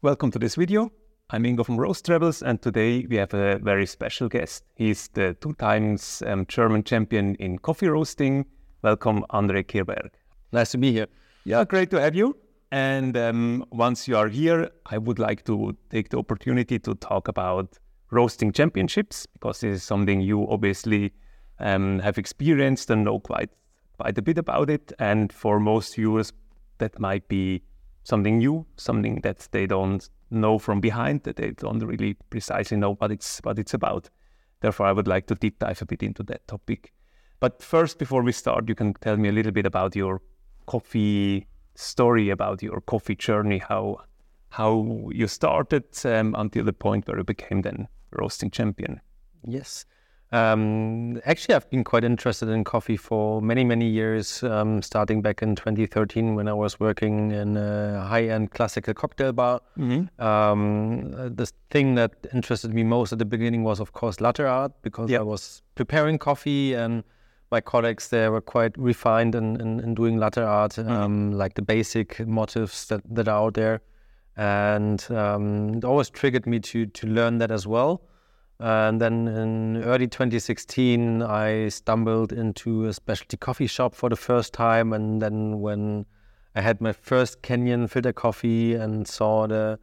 Welcome to this video. I'm Ingo from Roast Rebels, and today we have a very special guest. He's the two times um, German champion in coffee roasting. Welcome, André Kirberg. Nice to be here. Yeah, great to have you. And um, once you are here, I would like to take the opportunity to talk about roasting championships because this is something you obviously um, have experienced and know quite quite a bit about it. And for most viewers, that might be something new, something that they don't know from behind, that they don't really precisely know what it's what it's about. Therefore, I would like to deep dive a bit into that topic. But first, before we start, you can tell me a little bit about your coffee story, about your coffee journey, how how you started um, until the point where you became then roasting champion. Yes. Um, actually, I've been quite interested in coffee for many, many years, um, starting back in 2013 when I was working in a high end classical cocktail bar. Mm-hmm. Um, the thing that interested me most at the beginning was, of course, latte art because yep. I was preparing coffee and my colleagues there were quite refined in, in, in doing latte art, mm-hmm. like the basic motifs that, that are out there. And um, it always triggered me to, to learn that as well. And then in early 2016, I stumbled into a specialty coffee shop for the first time. And then when I had my first Kenyan filter coffee and saw the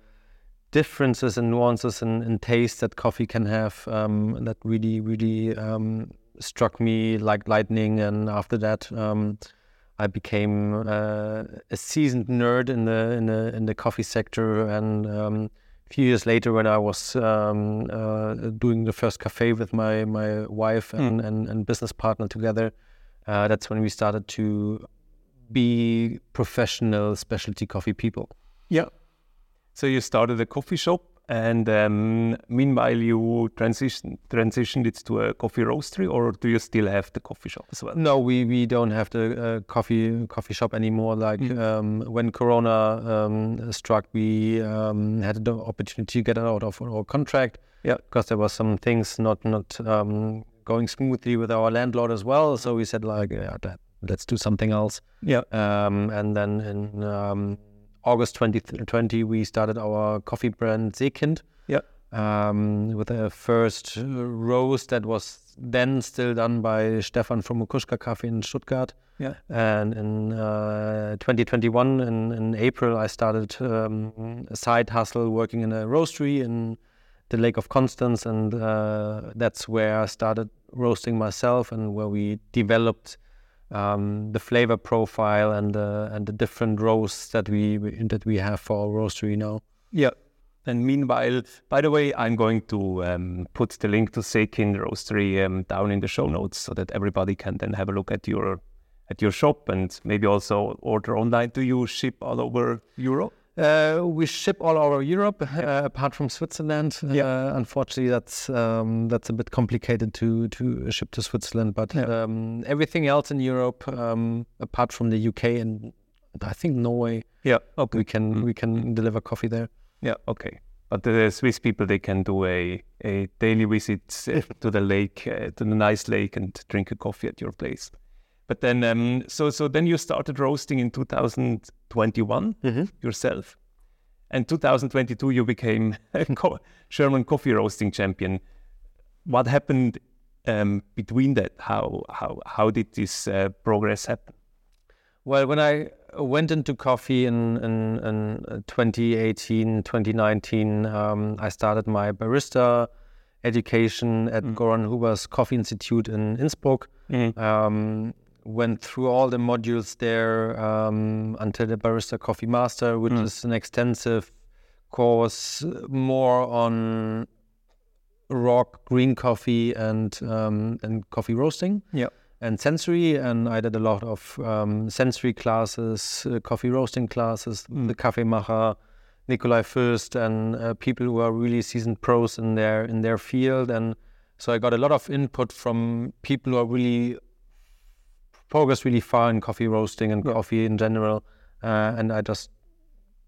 differences and nuances and, in taste that coffee can have, um, that really, really um, struck me like lightning. And after that, um, I became uh, a seasoned nerd in the in the in the coffee sector and um, few years later, when I was um, uh, doing the first cafe with my my wife hmm. and, mm. and, and, business partner together, uh, that's when we started to be professional specialty coffee people. Yeah. So you started a coffee shop and um, meanwhile, you transition transitioned it to a coffee roastery, or do you still have the coffee shop as well? No, we, we don't have the uh, coffee coffee shop anymore. Like mm. um, when Corona um, struck, we um, had the opportunity to get out of our contract. Yeah, because there were some things not not um, going smoothly with our landlord as well. So we said like, yeah, that, let's do something else. Yeah, um, and then in August 2020, we started our coffee brand Seekind. Yeah. Um, with a first roast that was then still done by Stefan from Mókuska Coffee in Stuttgart. Yeah. And in uh, 2021, in, in April, I started um, a side hustle working in a roastery in the Lake of Constance. And uh, that's where I started roasting myself and where we developed um, the flavor profile and the and the different roasts that we that we have for our roastery now. Yeah. And meanwhile, by the way, I'm going to um, put the link to Seekind Roastery um, down in the show notes so that everybody can then have a look at your at your shop and maybe also order online. Do you ship all over Europe? Uh, we ship all over Europe, uh, apart from Switzerland. Uh, unfortunately, that's um, that's a bit complicated to to ship to Switzerland. But um, everything else in Europe, um, apart from the UK and I think Norway, yeah, okay. we can mm-hmm. we can deliver coffee there. Yeah, okay. But the Swiss people, they can do a, a daily visit to the lake, uh, to the nice lake, and drink a coffee at your place. But then, um, so so then you started roasting in 2021 mm-hmm. yourself, and 2022 you became a German coffee roasting champion. What happened um, between that? How how how did this uh, progress happen? Well, when I went into coffee in, in, in 2018, 2019, um, I started my barista education at mm. Goran Huber's Coffee Institute in Innsbruck. Mm. Um, went through all the modules there um, until the barista coffee master which mm. is an extensive course more on raw green coffee and um, and coffee roasting yeah and sensory and i did a lot of um, sensory classes uh, coffee roasting classes mm. the kaffeemacher nikolai fürst and uh, people who are really seasoned pros in their in their field and so i got a lot of input from people who are really progress really far in coffee roasting and yeah. coffee in general. Uh, and I just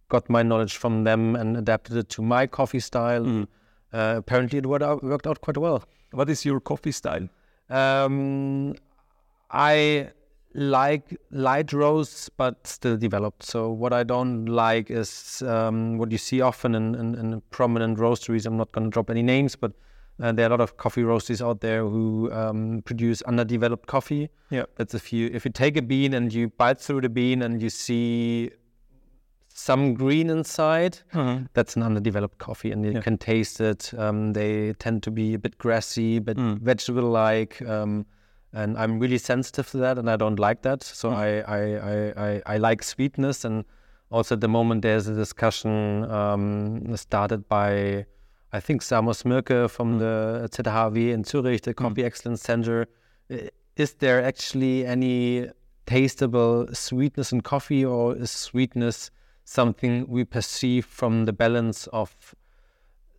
got my knowledge from them and adapted it to my coffee style. Mm. Uh, apparently, it worked out, worked out, quite well. What is your coffee style? Um, I like light roasts, but still developed. So what I don't like is um, what you see often in, in, in prominent roasteries. I'm not going to drop any names, but uh, there are a lot of coffee roasters out there who um, produce underdeveloped coffee. Yeah, that's if you if you take a bean and you bite through the bean and you see some green inside, mm-hmm. that's an underdeveloped coffee, and you yeah. can taste it. Um, they tend to be a bit grassy, but mm. vegetable-like. Um, and I'm really sensitive to that, and I don't like that. So mm. I, I, I, I, like sweetness, and also at the moment there's a discussion um, started by I think Samo Smrke from the ZHAW in Zurich, the Coffee mm. Excellence Center. Is there actually any tastable sweetness in coffee, or is sweetness something we perceive from the balance of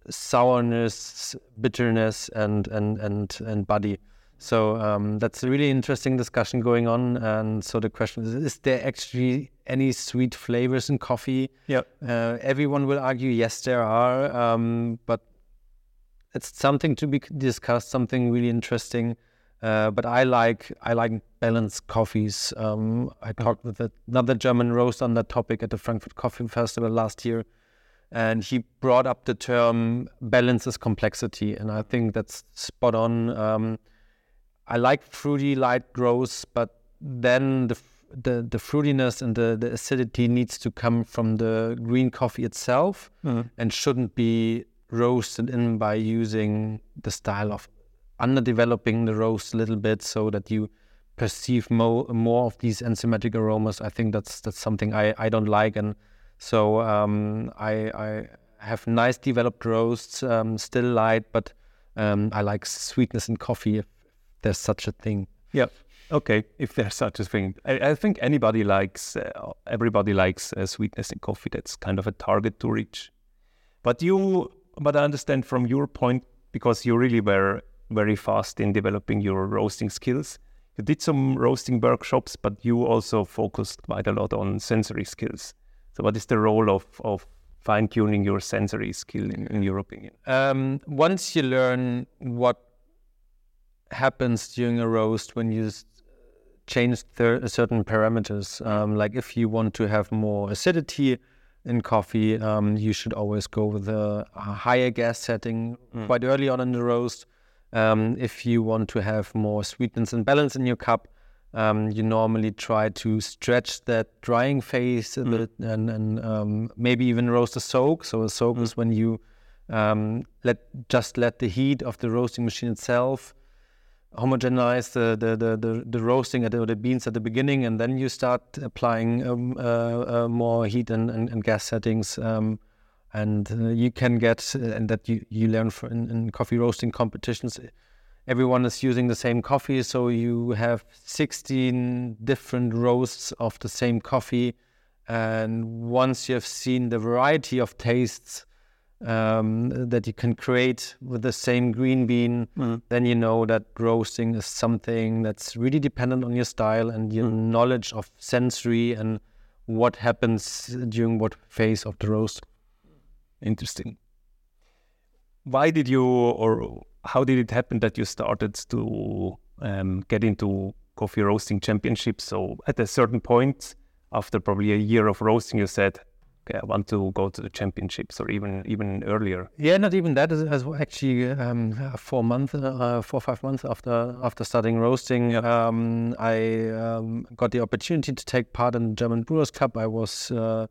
sourness, bitterness, and and and and body? So um, that's a really interesting discussion going on. And so the question is: Is there actually any sweet flavors in coffee? Yeah. Uh, everyone will argue yes, there are, um, but it's something to be discussed. Something really interesting. Uh, but I like I like balanced coffees. Um, I talked with another German roast on that topic at the Frankfurt Coffee Festival last year, and he brought up the term balance is complexity, and I think that's spot on. I like fruity light growth, but then the the, the fruitiness and the, the acidity needs to come from the green coffee itself mm-hmm. and shouldn't be roasted in by using the style of underdeveloping the roast a little bit so that you perceive more more of these enzymatic aromas. I think that's that's something I, I don't like and so um, I I have nice developed roasts, um, still light, but um, I like sweetness in coffee there's such a thing. Yeah. Okay, if there's such a thing, I, I think anybody likes, uh, everybody likes uh, sweetness in coffee. That's kind of a target to reach. But you, but I understand from your point because you really were very fast in developing your roasting skills. You did some roasting workshops, but you also focused quite a lot on sensory skills. So, what is the role of of fine tuning your sensory skill in, in your opinion? Um, once you learn what happens during a roast when you change certain parameters. Um, like if you want to have more acidity in coffee, um, you should always go with a, a higher gas setting mm. quite early on in the roast. Um, if you want to have more sweetness and balance in your cup, um, you normally try to stretch that drying phase a mm. bit and, and um, maybe even roast a soak. So a soak mm. is when you um, let just let the heat of the roasting machine itself homogenize the the the, the, the roasting or the beans at the beginning, and then you start applying um, uh, uh, more heat and, and, and gas settings. Um, and uh, you can get, and that you, you learn in, in, coffee roasting competitions. Everyone is using the same coffee, so you have 16 different roasts of the same coffee. And once you have seen the variety of tastes um, that you can create with the same green bean, mm. then you know that roasting is something that's really dependent on your style and your mm. knowledge of sensory and what happens during what phase of the roast. Interesting. Why did you, or how did it happen that you started to um, get into coffee roasting championships? So at a certain point, after probably a year of roasting, you said, okay, I want to go to the championships or even even earlier. Yeah, not even that. As actually um, four months, uh, four five months after after starting roasting, um, I um, got the opportunity to take part in the German Brewers Cup. I was. Uh,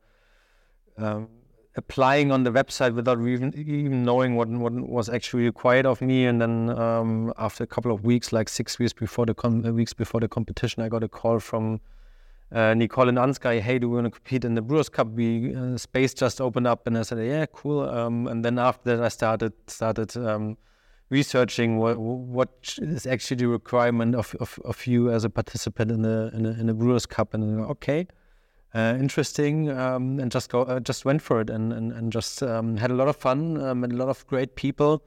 um, applying on the website without even even knowing what what was actually required of me. And then um, after a couple of weeks, like six weeks before the com- weeks before the competition, I got a call from uh, Nicole and Ansgar, hey, do we want to compete in the Brewers Cup? We uh, space just opened up, and I said, yeah, cool. Um, and then after that, I started started um, researching what what is actually the requirement of, of, of you as a participant in the in the, in the Brewers Cup, and okay, uh, interesting, um, and just go uh, just went for it, and and, and just um, had a lot of fun, um, met a lot of great people.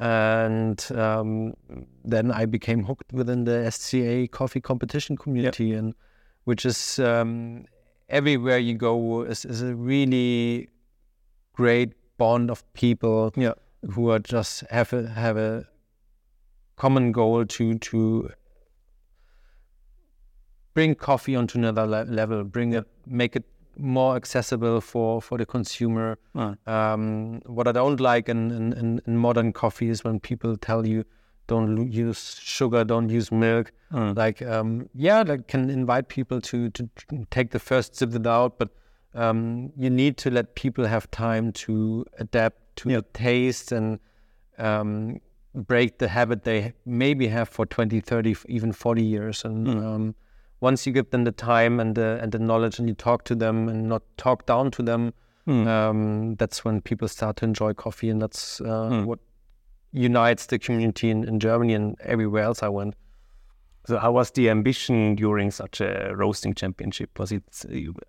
And um, then I became hooked within the SCA coffee competition community, yep. and which is um, everywhere you go is, is, a really great bond of people yeah. who are just have a have a common goal to to bring coffee onto another le- level, bring it, make it more accessible for, for the consumer. Um, what I don't like in, in, in modern coffee is when people tell you don't use sugar, don't use milk. Like, um, yeah, that can invite people to, to take the first sip it out, but um, you need to let people have time to adapt to the taste and um, break the habit they maybe have for 20, 30, even 40 years. And um, once you give them the time and the, and the knowledge and you talk to them and not talk down to them, um, that's when people start to enjoy coffee. And that's uh, what unites the community in, in Germany and everywhere else I went. So, how was the ambition during such a roasting championship? Was it,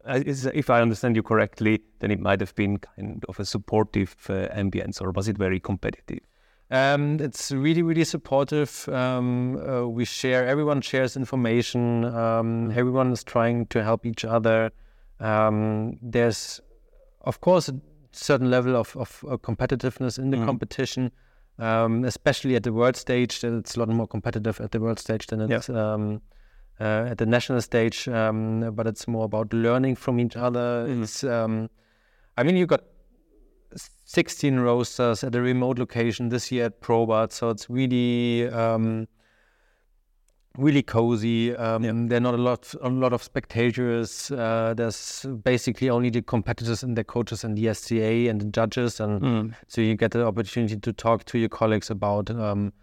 uh, if I understand you correctly, then it might have been kind of a supportive uh, ambience, or was it very competitive? Um, it's really, really supportive. Um, uh, we share, everyone shares information. Um, everyone is trying to help each other. Um, there's, of course, a certain level of, of uh, competitiveness in the competition, um, especially at the world stage. It's a lot more competitive at the world stage than it's um, uh, at the national stage. Um, but it's more about learning from each other. It's, um, I mean, you got 16 roasters at a remote location this year at Probat, so it's really um, really cozy. Um, There are not a lot a lot of spectators. Uh, there's basically only the competitors and their coaches and the SCA and the judges, and so you get the opportunity to talk to your colleagues about um,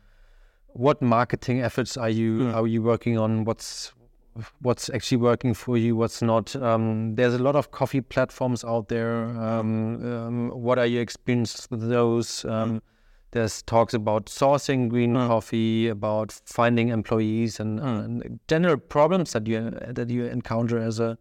what marketing efforts are you are you working on? What's what's actually working for you? What's not? Um, there's a lot of coffee platforms out there. Um, um, what are your experiences with those? Um, there's talks about sourcing green coffee, about finding employees, and, and general problems that you that you encounter as a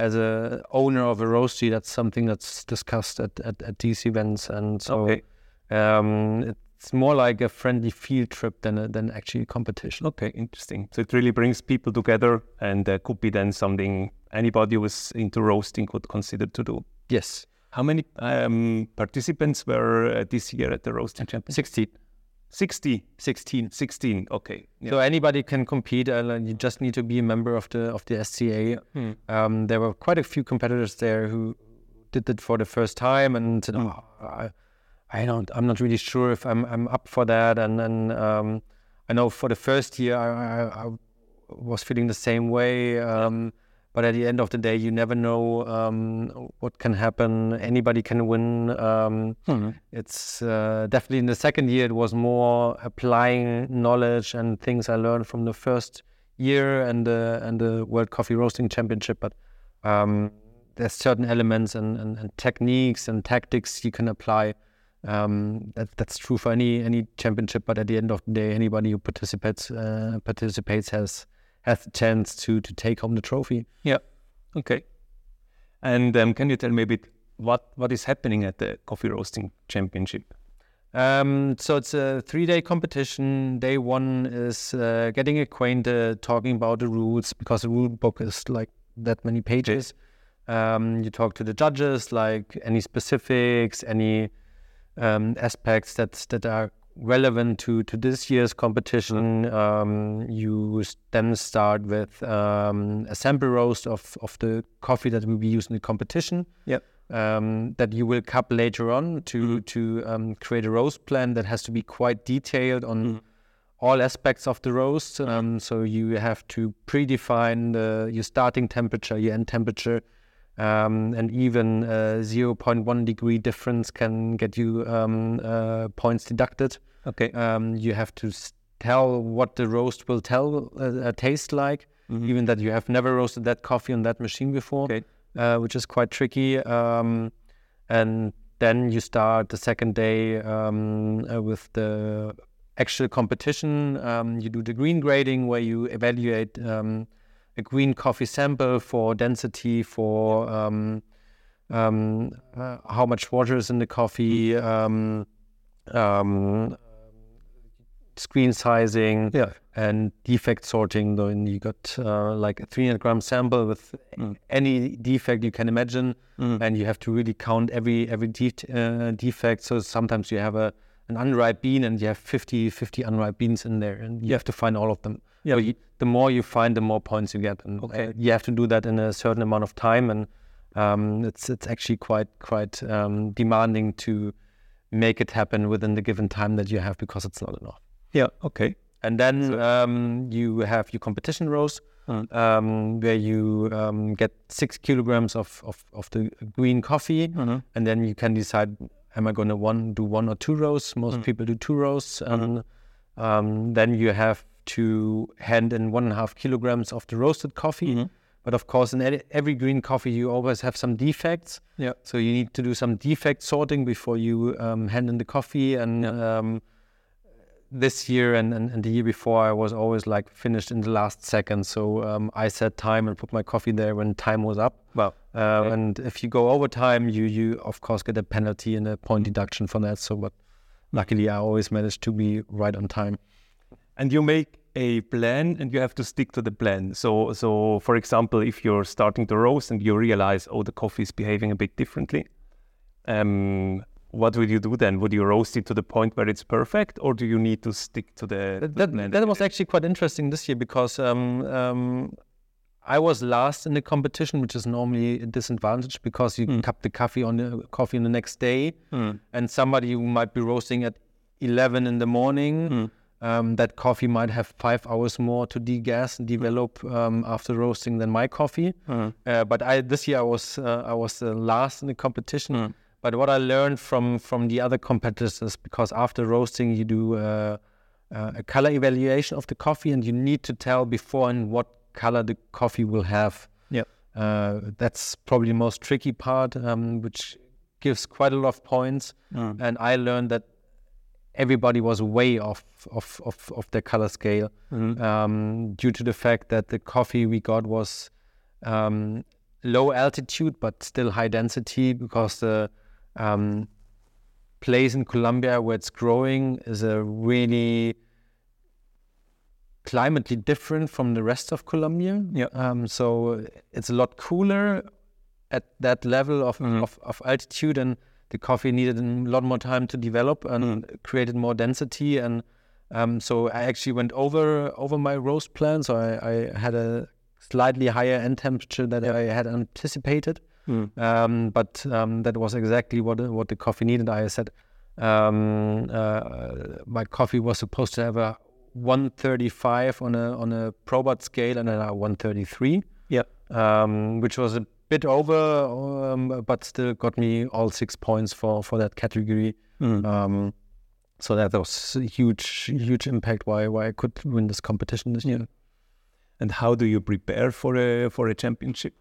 as a owner of a roastery. That's something that's discussed at, at, at these events, and so Okay. um, it's more like a friendly field trip than a, than actually a competition. Okay, interesting. So it really brings people together, and uh, could be then something anybody who is into roasting could consider to do. Yes, How many um, participants were uh, this year at the roasting championship? 16. 60, 16. 16. Okay. Yeah. So anybody can compete, and you just need to be a member of the of the SCA. Um, there were quite a few competitors there who did it for the first time, and said, oh, I, I don't, I'm not really sure if I'm I'm up for that. And then um, I know for the first year, I, I, I was feeling the same way. Um, but at the end of the day, you never know um, what can happen. Anybody can win. Um, It's uh, definitely in the second year, it was more applying knowledge and things I learned from the first year and the and the World Coffee Roasting Championship. But um, there's certain elements and, and, and techniques and tactics you can apply. Um, that, that's true for any any championship. But at the end of the day, anybody who participates uh, participates has has the chance to to take home the trophy. Yeah. Okay. And um, can you tell me a bit what what is happening at the coffee roasting championship? Um, so it's a three-day competition. Day one is uh, getting acquainted, talking about the rules because the rule book is like that many pages. Um, you talk to the judges, like any specifics, any um, aspects that that are relevant to to this year's competition. Um, you then start with um, a sample roast of of the coffee that will be used in the competition Yeah. um, that you will cup later on to to um, create a roast plan that has to be quite detailed on all aspects of the roast. Um, so you have to predefine the, your starting temperature, your end temperature, um, and even uh, 0.1 degree difference can get you um, uh, points deducted. Okay. Um, you have to tell what the roast will tell uh, uh, taste like, even that you have never roasted that coffee on that machine before, Okay. uh, which is quite tricky. Um, and then you start the second day um, uh, with the actual competition. Um, you do the green grading where you evaluate um, a green coffee sample for density, for um, um, uh, how much water is in the coffee, um, um, screen sizing, Yeah. and defect sorting. Then you got uh, like a 300 gram sample with any defect you can imagine, and you have to really count every every de- uh, defect. So sometimes you have a an unripe bean and you have 50, 50 unripe beans in there, and you have to find all of them. Yeah. So the more you find, the more points you get, and okay. uh, you have to do that in a certain amount of time, and um, it's it's actually quite quite um, demanding to make it happen within the given time that you have because it's not enough. Yeah. Okay. And then um, you have your competition rows, mm. where you um, get six kilograms of, of, of the green coffee, mm-hmm. and then you can decide: Am I going to one do one or two rows? Most mm. people do two rows, and mm-hmm. um, then you have to hand in one and a half kilograms of the roasted coffee. Mm-hmm. But of course, in every green coffee, you always have some defects. Yeah. So you need to do some defect sorting before you um, hand in the coffee. And yeah. um, this year and, and, and, the year before, I was always like finished in the last second. So um, I set time and put my coffee there when time was up. Wow. Uh, okay. And if you go over time, you you of course get a penalty and a point deduction for that. So, but luckily, I always managed to be right on time. And you make a plan and you have to stick to the plan. So, so for example, if you're starting to roast and you realize, oh, the coffee is behaving a bit differently, um, what would you do then? Would you roast it to the point where it's perfect, or do you need to stick to the? That, that, that, that was actually quite interesting this year because um, um, I was last in the competition, which is normally a disadvantage because you mm. cup the coffee on the coffee on the next day, mm. and somebody who might be roasting at eleven in the morning. Mm um, that coffee might have five hours more to degas and develop um, after roasting than my coffee. Mm. Uh, but I this year I was uh, I was the last in the competition. Mm. But what I learned from from the other competitors, because after roasting you do uh, uh, a color evaluation of the coffee, and you need to tell before and what color the coffee will have. Yeah, uh, that's probably the most tricky part, um, which gives quite a lot of points. Mm. And I learned that everybody was way off of, of, of their color scale mm-hmm. um, due to the fact that the coffee we got was um, low altitude but still high density because the um, place in Colombia where it's growing is a really climately different from the rest of Colombia. Yeah. Um, so it's a lot cooler at that level of, mm-hmm. of, of altitude and the coffee needed a lot more time to develop and mm. created more density. And um, so I actually went over over my roast plan. So I, I had a slightly higher end temperature that I had anticipated. Mm. Um, but um, that was exactly what what the coffee needed. I said um, uh, my coffee was supposed to have a 135 on a on a Probat scale and then a 133. Yeah, um, which was a bit over, um, but still got me all six points for for that category. Mm. Um, so that was a huge, huge impact. Why why I could win this competition this year. And how do you prepare for a for a championship?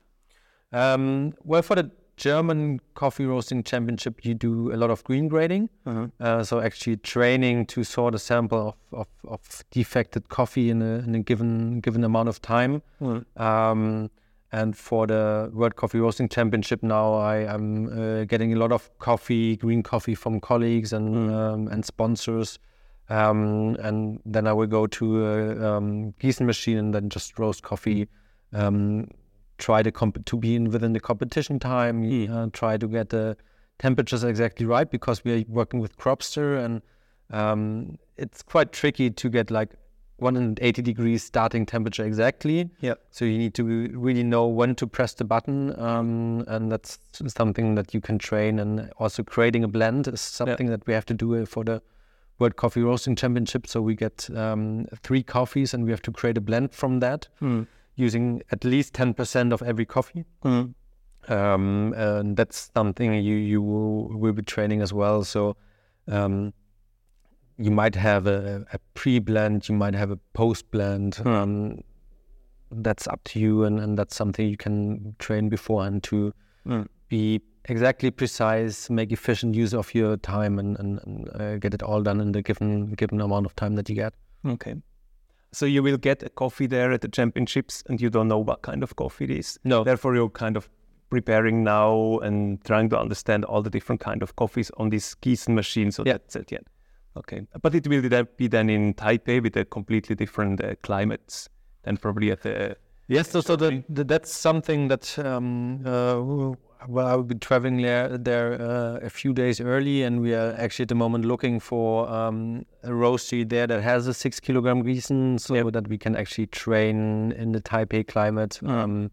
Um, well, for the German coffee roasting championship, you do a lot of green grading. Uh-huh. Uh, so actually training to sort a sample of, of, of defected coffee in a, in a given given amount of time. Uh-huh. Um, and for the World Coffee Roasting Championship now, I am uh, getting a lot of coffee, green coffee from colleagues and mm. um, and sponsors. Um, and then I will go to a um, Giesen machine and then just roast coffee. Um, try to comp- to be in within the competition time. Mm. Uh, try to get the temperatures exactly right because we are working with Cropster and um, it's quite tricky to get like 180 degrees starting temperature exactly. Yeah. So you need to really know when to press the button, um, and that's something that you can train. And also creating a blend is something yeah. that we have to do uh, for the World Coffee Roasting Championship. So we get um, three coffees, and we have to create a blend from that mm. using at least 10% of every coffee. Mm. Um, and that's something you you will, will be training as well. So. Um, you might have a, a pre-blend, you might have a post-blend. Hmm. Um, that's up to you, and, and that's something you can train beforehand to mm. be exactly precise, make efficient use of your time, and, and, and uh, get it all done in the given given amount of time that you get. Okay. So you will get a coffee there at the championships, and you don't know what kind of coffee it is. No. Therefore, you're kind of preparing now and trying to understand all the different kind of coffees on this Giesen machine. So yeah. that's it. Yeah. Okay, but it will be then in Taipei with a completely different uh, climates than probably at the. Yes, so, so the, the, that's something that um, uh, well, I will be traveling there, there uh, a few days early, and we are actually at the moment looking for um, a roastery there that has a six kilogram Giesen, so yep. that we can actually train in the Taipei climate mm. um,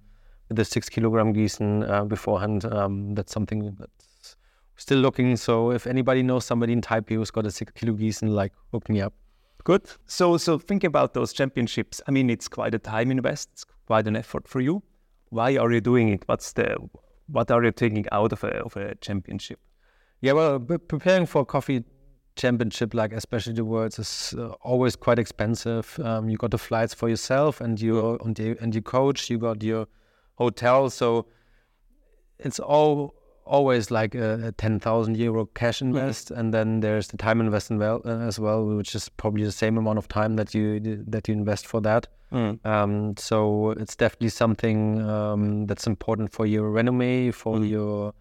with the six kilogram Giesen uh, beforehand. Um, that's something that's still looking. So if anybody knows somebody in Taipei who's got a six kilo Giesen, like hook me up. Good. So, so think about those championships. I mean, it's quite a time invest, it's quite an effort for you. Why are you doing it? What's the what are you taking out of a of a championship? Yeah, well, preparing for a coffee championship, like especially the worlds, is uh, always quite expensive. Um, you got the flights for yourself, and you and you, and your coach. You got your hotel, so it's all always like a, a 10,000 euro cash mm-hmm. invest mm-hmm. and then there's the time invest well, uh, as well which is probably the same amount of time that you that you invest for that mm. um, so it's definitely something um, that's important for your resume for mm. your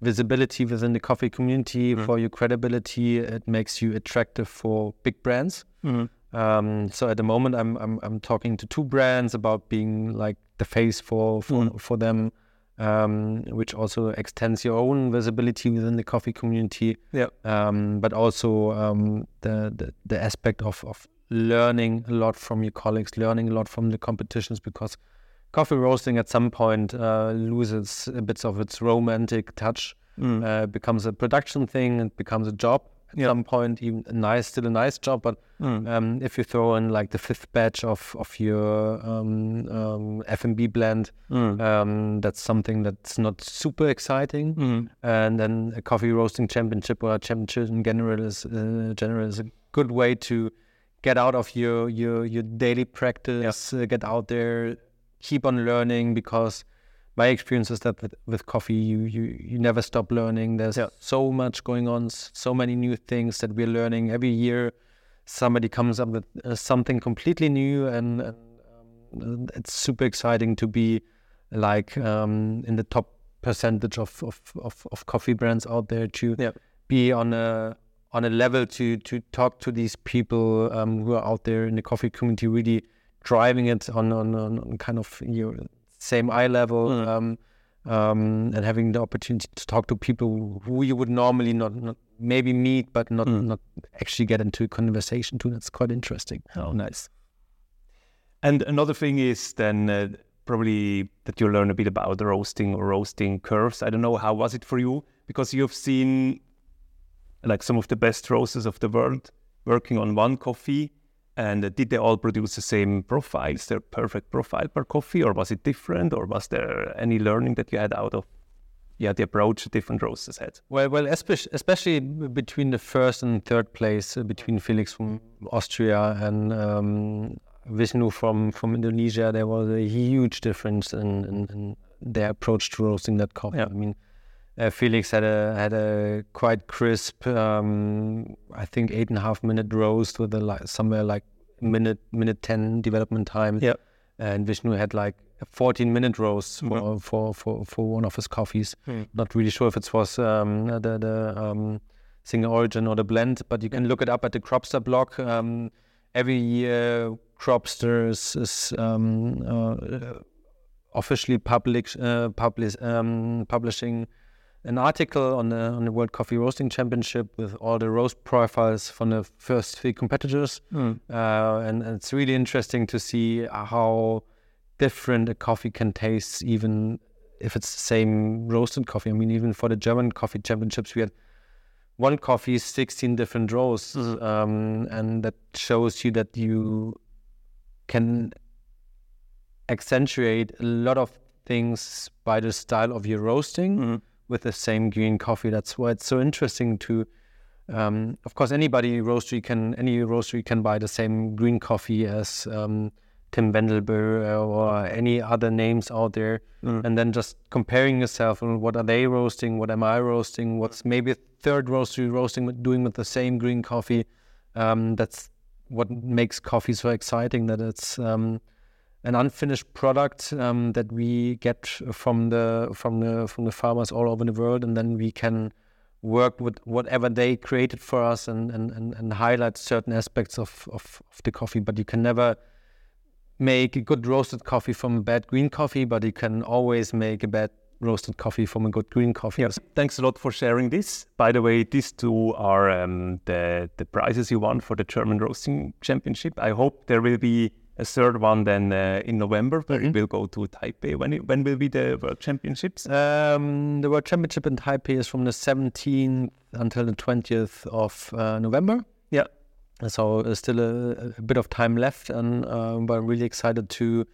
visibility within the coffee community mm. for your credibility it makes you attractive for big brands um, so at the moment I'm, I'm I'm talking to two brands about being like the face for for, for them um, which also extends your own visibility within the coffee community. Yeah. Um, but also um, the, the, the aspect of of learning a lot from your colleagues, learning a lot from the competitions, because coffee roasting at some point uh, loses a bit of its romantic touch, mm. uh, becomes a production thing, it becomes a job at some point even a nice still a nice job but mm. um, if you throw in like the fifth batch of of your um, um, FMB blend mm. Um, that's something that's not super exciting mm. and then a coffee roasting championship or a championship in general is uh, general is a good way to get out of your your your daily practice uh, get out there keep on learning because my experience is that with, with coffee, you, you you never stop learning. There's yeah. so much going on, so many new things that we're learning every year. Somebody comes up with uh, something completely new, and, and um, it's super exciting to be like um, in the top percentage of, of, of, of, coffee brands out there to yeah. be on a on a level to to talk to these people um, who are out there in the coffee community, really driving it on on, on kind of you know, same eye level, mm. um, um, and having the opportunity to talk to people who you would normally not, not maybe meet, but not mm. not actually get into a conversation to. That's quite interesting. Oh, nice. And another thing is then uh, probably that you learn a bit about the roasting or roasting curves. I don't know how was it for you because you've seen like some of the best roasters of the world working on one coffee and did they all produce the same profile? Is there perfect profile per coffee, or was it different, or was there any learning that you had out of yeah the approach different roasters had? Well, well, especially especially between the first and third place, uh, between Felix from Austria and um, Vishnu from from Indonesia, there was a huge difference in, in, in their approach to roasting that coffee. Yeah. I mean. Uh, Felix had a had a quite crisp, um, I think eight and a half minute roast with a like somewhere like minute minute ten development time. Yeah, and Vishnu had like a 14 minute roast for, mm-hmm. for, for, for one of his coffees. Mm. Not really sure if it was um, the the um, single origin or the blend, but you can look it up at the Cropster blog. Um, every year, Cropster is, is um, uh, officially publish, uh, publish, um, publishing an article on the on the World Coffee Roasting Championship with all the roast profiles from the first three competitors, mm. uh, and, and, it's really interesting to see how different a coffee can taste, even if it's the same roasted coffee. I mean, even for the German Coffee Championships, we had one coffee, sixteen different roasts, mm. um, and that shows you that you can accentuate a lot of things by the style of your roasting. Mm with the same green coffee. That's why it's so interesting to. Um, of course, anybody roastery can any roastery can buy the same green coffee as um, Tim Wendelboe or any other names out there, mm. and then just comparing yourself and what are they roasting, what am I roasting, what's maybe a third roastery roasting doing with the same green coffee. Um, that's what makes coffee so exciting. That it's um, an unfinished product um, that we get from the from the from the farmers all over the world, and then we can work with whatever they created for us and and, and, and highlight certain aspects of, of, of the coffee. But you can never make a good roasted coffee from a bad green coffee, but you can always make a bad roasted coffee from a good green coffee. Yes. Thanks a lot for sharing this. By the way, these two are um, the the prizes you won for the German Roasting Championship. I hope there will be a third one then uh, in November, but mm-hmm. it will go to Taipei. When it, when will be the World Championships? Um, the World Championship in Taipei is from the 17th until the 20th of uh, November. Yeah. So there's still a, a, bit of time left, and uh, we're really excited to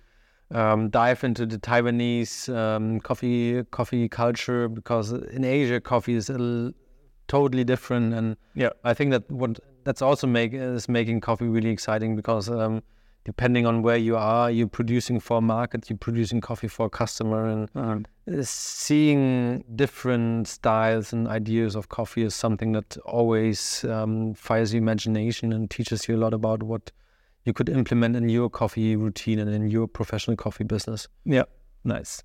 um, dive into the Taiwanese um, coffee coffee culture because in Asia coffee is totally different, and yeah, I think that what that's also make is making coffee really exciting because um, depending on where you are, you're producing for a market, you're producing coffee for a customer, and uh-huh. seeing different styles and ideas of coffee is something that always um, fires your imagination and teaches you a lot about what you could implement in your coffee routine and in your professional coffee business. Yeah, nice.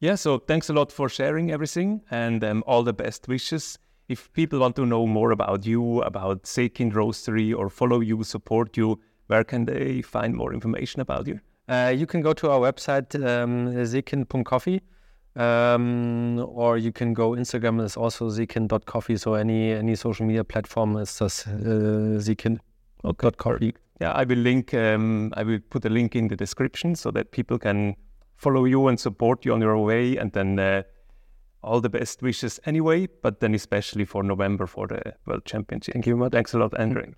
Yeah, so thanks a lot for sharing everything and um, all the best wishes. If people want to know more about you, about Seekind Roastery, or follow you, support you, where can they find more information about you? Uh, you can go to our website, um, um, or you can go Instagram is also seekind.coffee. So any any social media platform is just uh, seekind.coffee. Yeah, I will link. Um, I will put a link in the description so that people can follow you and support you on your way. And then uh, all the best wishes anyway. But then especially for November for the World Championship. Thank you. very much. Thanks a lot, André.